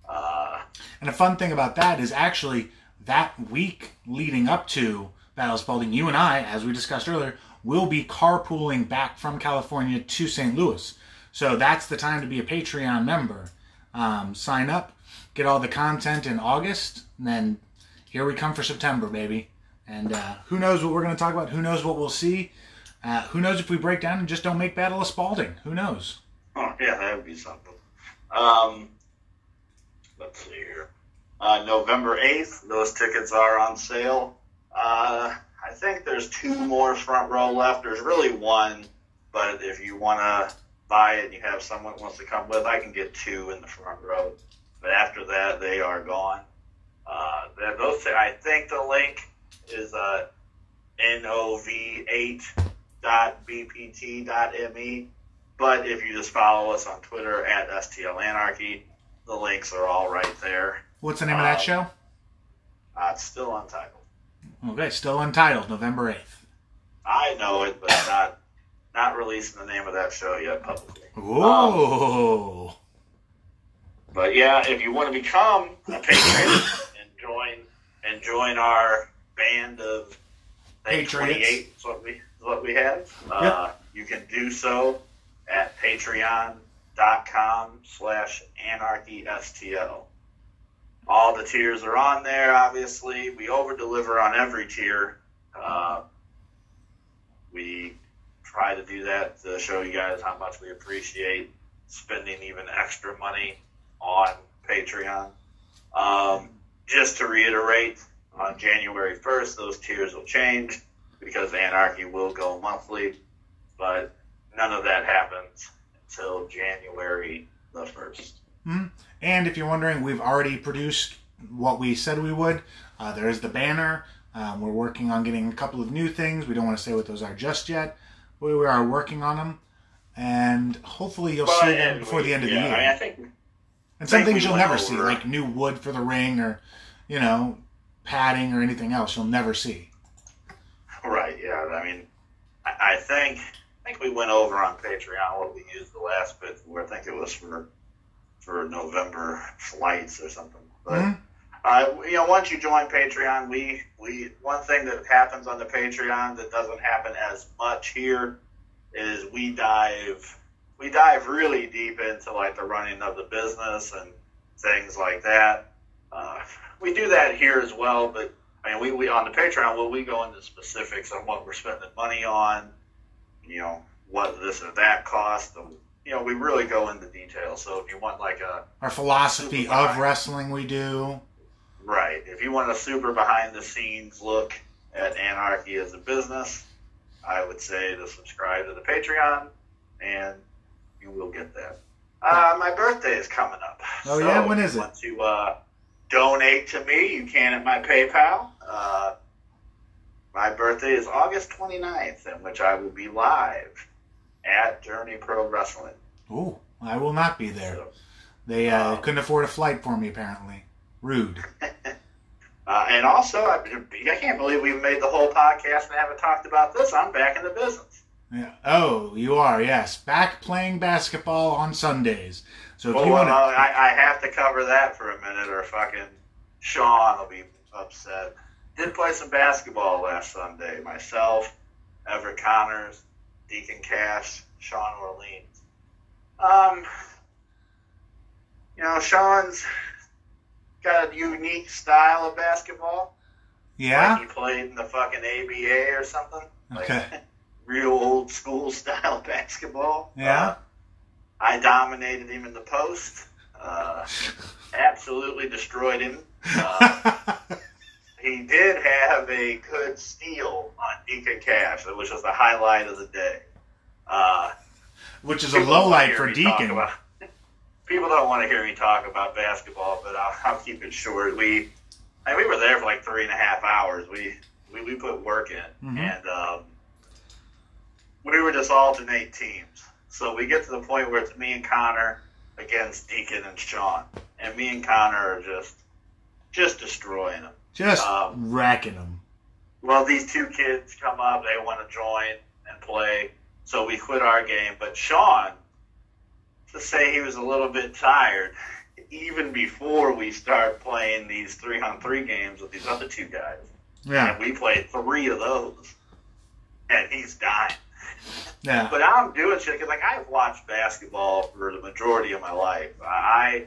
Uh, and a fun thing about that is actually that week leading up to Battle of Spalding, you and I, as we discussed earlier, will be carpooling back from California to St. Louis. So that's the time to be a Patreon member. Um, sign up, get all the content in August, and then here we come for September, baby. And uh, who knows what we're going to talk about? Who knows what we'll see? Uh, who knows if we break down and just don't make Battle of Spalding? Who knows? Oh, yeah, that would be something. Um, let's see here. Uh, November 8th, those tickets are on sale. Uh, I think there's two more front row left. There's really one, but if you want to buy it and you have someone wants to come with, I can get two in the front row. But after that, they are gone. Uh, those, I think the link is uh, nov8.bpt.me. But if you just follow us on Twitter at STL Anarchy, the links are all right there. What's the name um, of that um, show? Uh, it's still untitled. Okay, still untitled, November eighth. I know it, but not not releasing the name of that show yet publicly. Whoa. Um, but yeah, if you want to become a patron and join and join our band of twenty eight is what we what we have, uh, you can do so at patreon.com slash anarchystl. All the tiers are on there, obviously. We over deliver on every tier. Uh, we try to do that to show you guys how much we appreciate spending even extra money on Patreon. Um, just to reiterate, on January 1st, those tiers will change because Anarchy will go monthly, but none of that happens until January the 1st. Mm-hmm. And if you're wondering, we've already produced what we said we would. Uh, there is the banner. Um, we're working on getting a couple of new things. We don't want to say what those are just yet. But we are working on them. And hopefully you'll see them before we, the end of yeah, the year. I, I think, and some things you'll never see, like new wood for the ring or, you know, padding or anything else you'll never see. Right, yeah. I mean, I, I think I think we went over on Patreon what we used the last bit for. I think it was for for November flights or something. But mm-hmm. uh, you know, once you join Patreon, we we one thing that happens on the Patreon that doesn't happen as much here is we dive we dive really deep into like the running of the business and things like that. Uh, we do that here as well, but I mean, we, we on the Patreon, will we go into specifics on what we're spending money on, you know, what this or that cost, and you know, we really go into detail. So if you want like a our philosophy of wrestling, we do. Right. If you want a super behind the scenes look at Anarchy as a business, I would say to subscribe to the Patreon, and you will get that. Uh, my birthday is coming up. Oh so yeah, when is it? Want to uh, donate to me? You can at my PayPal. Uh, my birthday is August 29th, in which I will be live at Journey Pro Wrestling. Oh, I will not be there. So, they uh, um, couldn't afford a flight for me, apparently. Rude. uh, and also, I, I, can't believe we've made the whole podcast and haven't talked about this. I'm back in the business. Yeah. Oh, you are, yes. Back playing basketball on Sundays. So if well, you want to. I, I have to cover that for a minute, or fucking Sean will be upset. Did play some basketball last Sunday. Myself, Everett Connors, Deacon Cash, Sean Orleans. Um, you know, Sean's got a unique style of basketball. Yeah. Like he played in the fucking ABA or something. Okay. Like real old school style basketball. Yeah. Uh, I dominated him in the post. Uh, absolutely destroyed him. Uh, he did have a good steal on Deacon Cash, which was the highlight of the day. Uh, Which is a low light for People don't wanna hear me talk Deacon. about- People don't want to hear me talk about basketball, but I'll, I'll keep it short. We, I mean, we were there for like three and a half hours. We we, we put work in, Mhm. and um, we were just alternate teams. So we get to the point where it's me and Connor against Deacon and Sean, and me and Connor are just just destroying them. Just Um, racking them. Well, these two kids come up, they want to join and play, so we quit our game. But Sean, to say he was a little bit tired, even before we start playing these three on three games with these other two guys, Yeah, and we played three of those, and he's dying. Yeah. But I'm doing shit because, like, I've watched basketball for the majority of my life. I,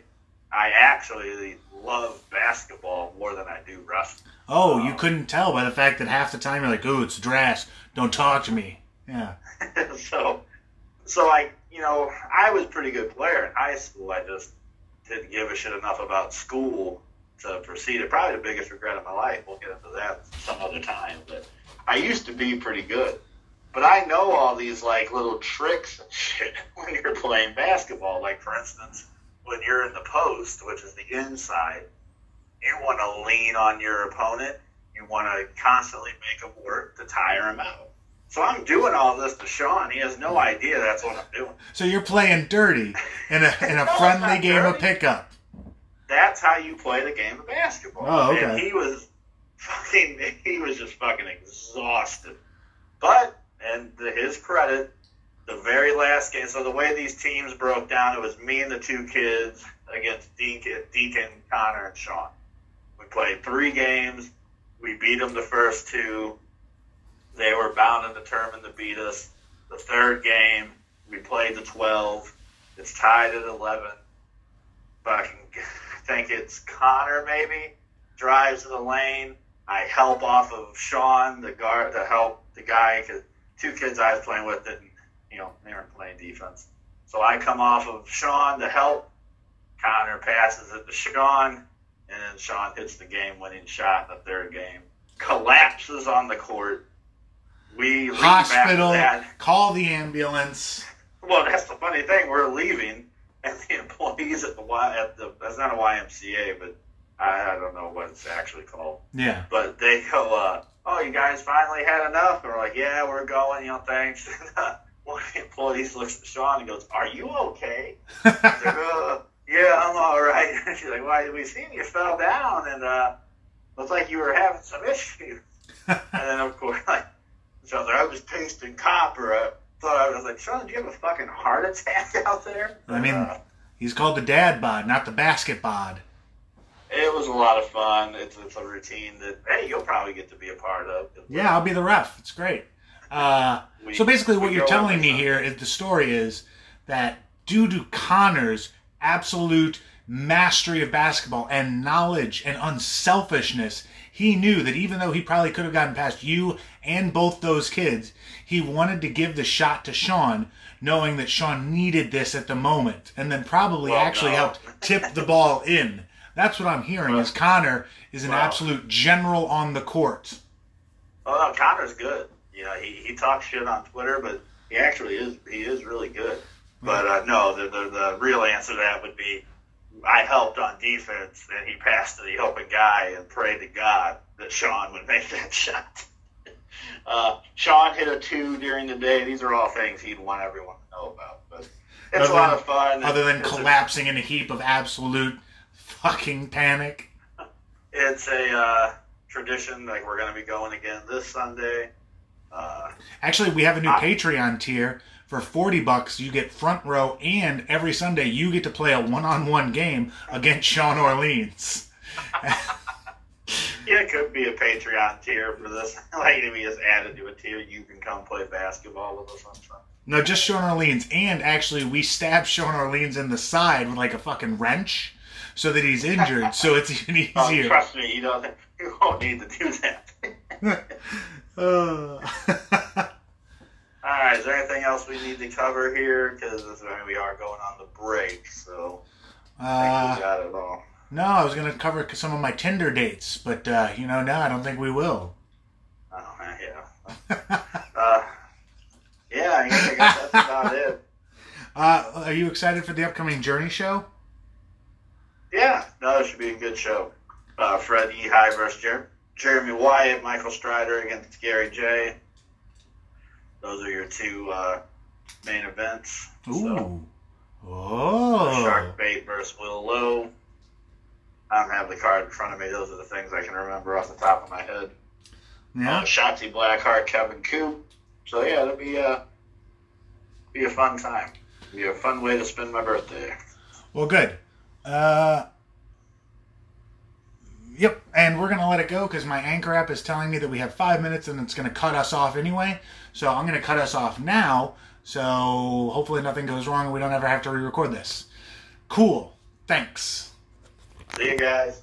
I actually love basketball more than I do wrestling. Oh, you um, couldn't tell by the fact that half the time you're like, "Ooh, it's dress. Don't talk to me." Yeah. so, so I, you know, I was a pretty good player in high school. I just didn't give a shit enough about school to proceed. It probably the biggest regret of my life. We'll get into that some other time. But I used to be pretty good. But I know all these like little tricks and shit when you're playing basketball. Like for instance, when you're in the post, which is the inside, you want to lean on your opponent. You want to constantly make them work to tire him out. So I'm doing all this to Sean. He has no idea that's what I'm doing. So you're playing dirty in a in a No, friendly game of pickup. That's how you play the game of basketball. Oh, okay. And he was fucking, he was just fucking exhausted. But, and to his credit, the very last game, so the way these teams broke down, it was me and the two kids against Deacon, Deacon Connor, and Sean. We played three games. We beat them the first two. They were bound and determined to beat us. The third game, we played the 12. It's tied at 11. Fucking, I think it's Connor maybe drives to the lane. I help off of Sean, the guard, to help the guy because two kids I was playing with didn't, you know, they weren't playing defense. So I come off of Sean to help. Connor passes it to Sean, and then Sean hits the game-winning shot in the third game. Collapses on the court. We Hospital. that. Call the ambulance. Well, that's the funny thing. We're leaving, and the employees at the Y at the that's not a YMCA, but I, I don't know what it's actually called. Yeah. But they go, uh, "Oh, you guys finally had enough?" And we're like, "Yeah, we're going. You know, thanks." And, uh, one of the employees looks at Sean and goes, "Are you okay?" Like, uh, "Yeah, I'm all right." She's like, "Why? Did we seen you fell down, and uh, looks like you were having some issues." And then of course, like, so I was tasting copper. I thought I was like, Sean, do you have a fucking heart attack out there? I mean- Uh, He's called the dad bod, not the basket bod. It was a lot of fun. It's, it's a routine that hey, you'll probably get to be a part of. Yeah, I'll be the ref. It's great. Uh, We- so basically, what you're telling me here is the story is that due to Connor's absolute mastery of basketball and knowledge and unselfishness, he knew that even though he probably could have gotten past you and both those kids, he wanted to give the shot to Sean, knowing that Sean needed this at the moment, and then probably Well, actually no. helped tip the ball in. That's what I'm hearing. Is Connor is an Well. absolute general on the court. Oh no, Connor's good. You know, he, he talks shit on Twitter, but he actually is he is really good. But uh, no, the, the the real answer to that would be I helped on defense, and he passed to the open guy and prayed to God that Sean would make that shot. Uh, Sean hit a two during the day. These are all things he'd want everyone to know about. But it's Other a lot than- of fun. other than a- collapsing in a heap of absolute fucking panic. It's a uh, tradition. Like we're going to be going again this Sunday. Uh, Actually, we have a new Ah. Patreon tier. For 40 bucks, you get front row, and every Sunday, you get to play a one on one game against Sean Orleans. Yeah, it could be a Patreon tier for this. like if we just added to a tier, you can come play basketball with us on Sunday. No, just Sean Orleans. And actually, we stabbed Sean Orleans in the side with like a fucking wrench so that he's injured, so it's even Oh, easier. trust me, you don't. You won't need to do that. Uh, All right, is there anything else we need to cover here? Because I mean, we are going on the break, so I think we Uh, got it all. no, I was going to cover some of my Tinder dates, but uh, you know, no, I don't think we will. Oh, yeah. Uh, yeah, I guess, I guess that's about it. Uh, are you excited for the upcoming Journey show? Yeah, no, it should be a good show. Uh, Fred E. High versus Jer- Jeremy Wyatt, Michael Strider against Gary J. Those are your two uh, main events. So, Ooh. Oh. Shark Bait versus Will Lowe. I don't have the card in front of me. Those are the things I can remember off the top of my head. Yeah. Uh, Shotzi Blackheart, Kevin Coop. So yeah, it'll be a be a fun time. Be a fun way to spend my birthday. Well, good. Uh, yep, and we're going to let it go because my Anchor app is telling me that we have five minutes and it's going to cut us off anyway. So I'm going to cut us off now. So hopefully nothing goes wrong and we don't ever have to re record this. Cool. Thanks. See you guys.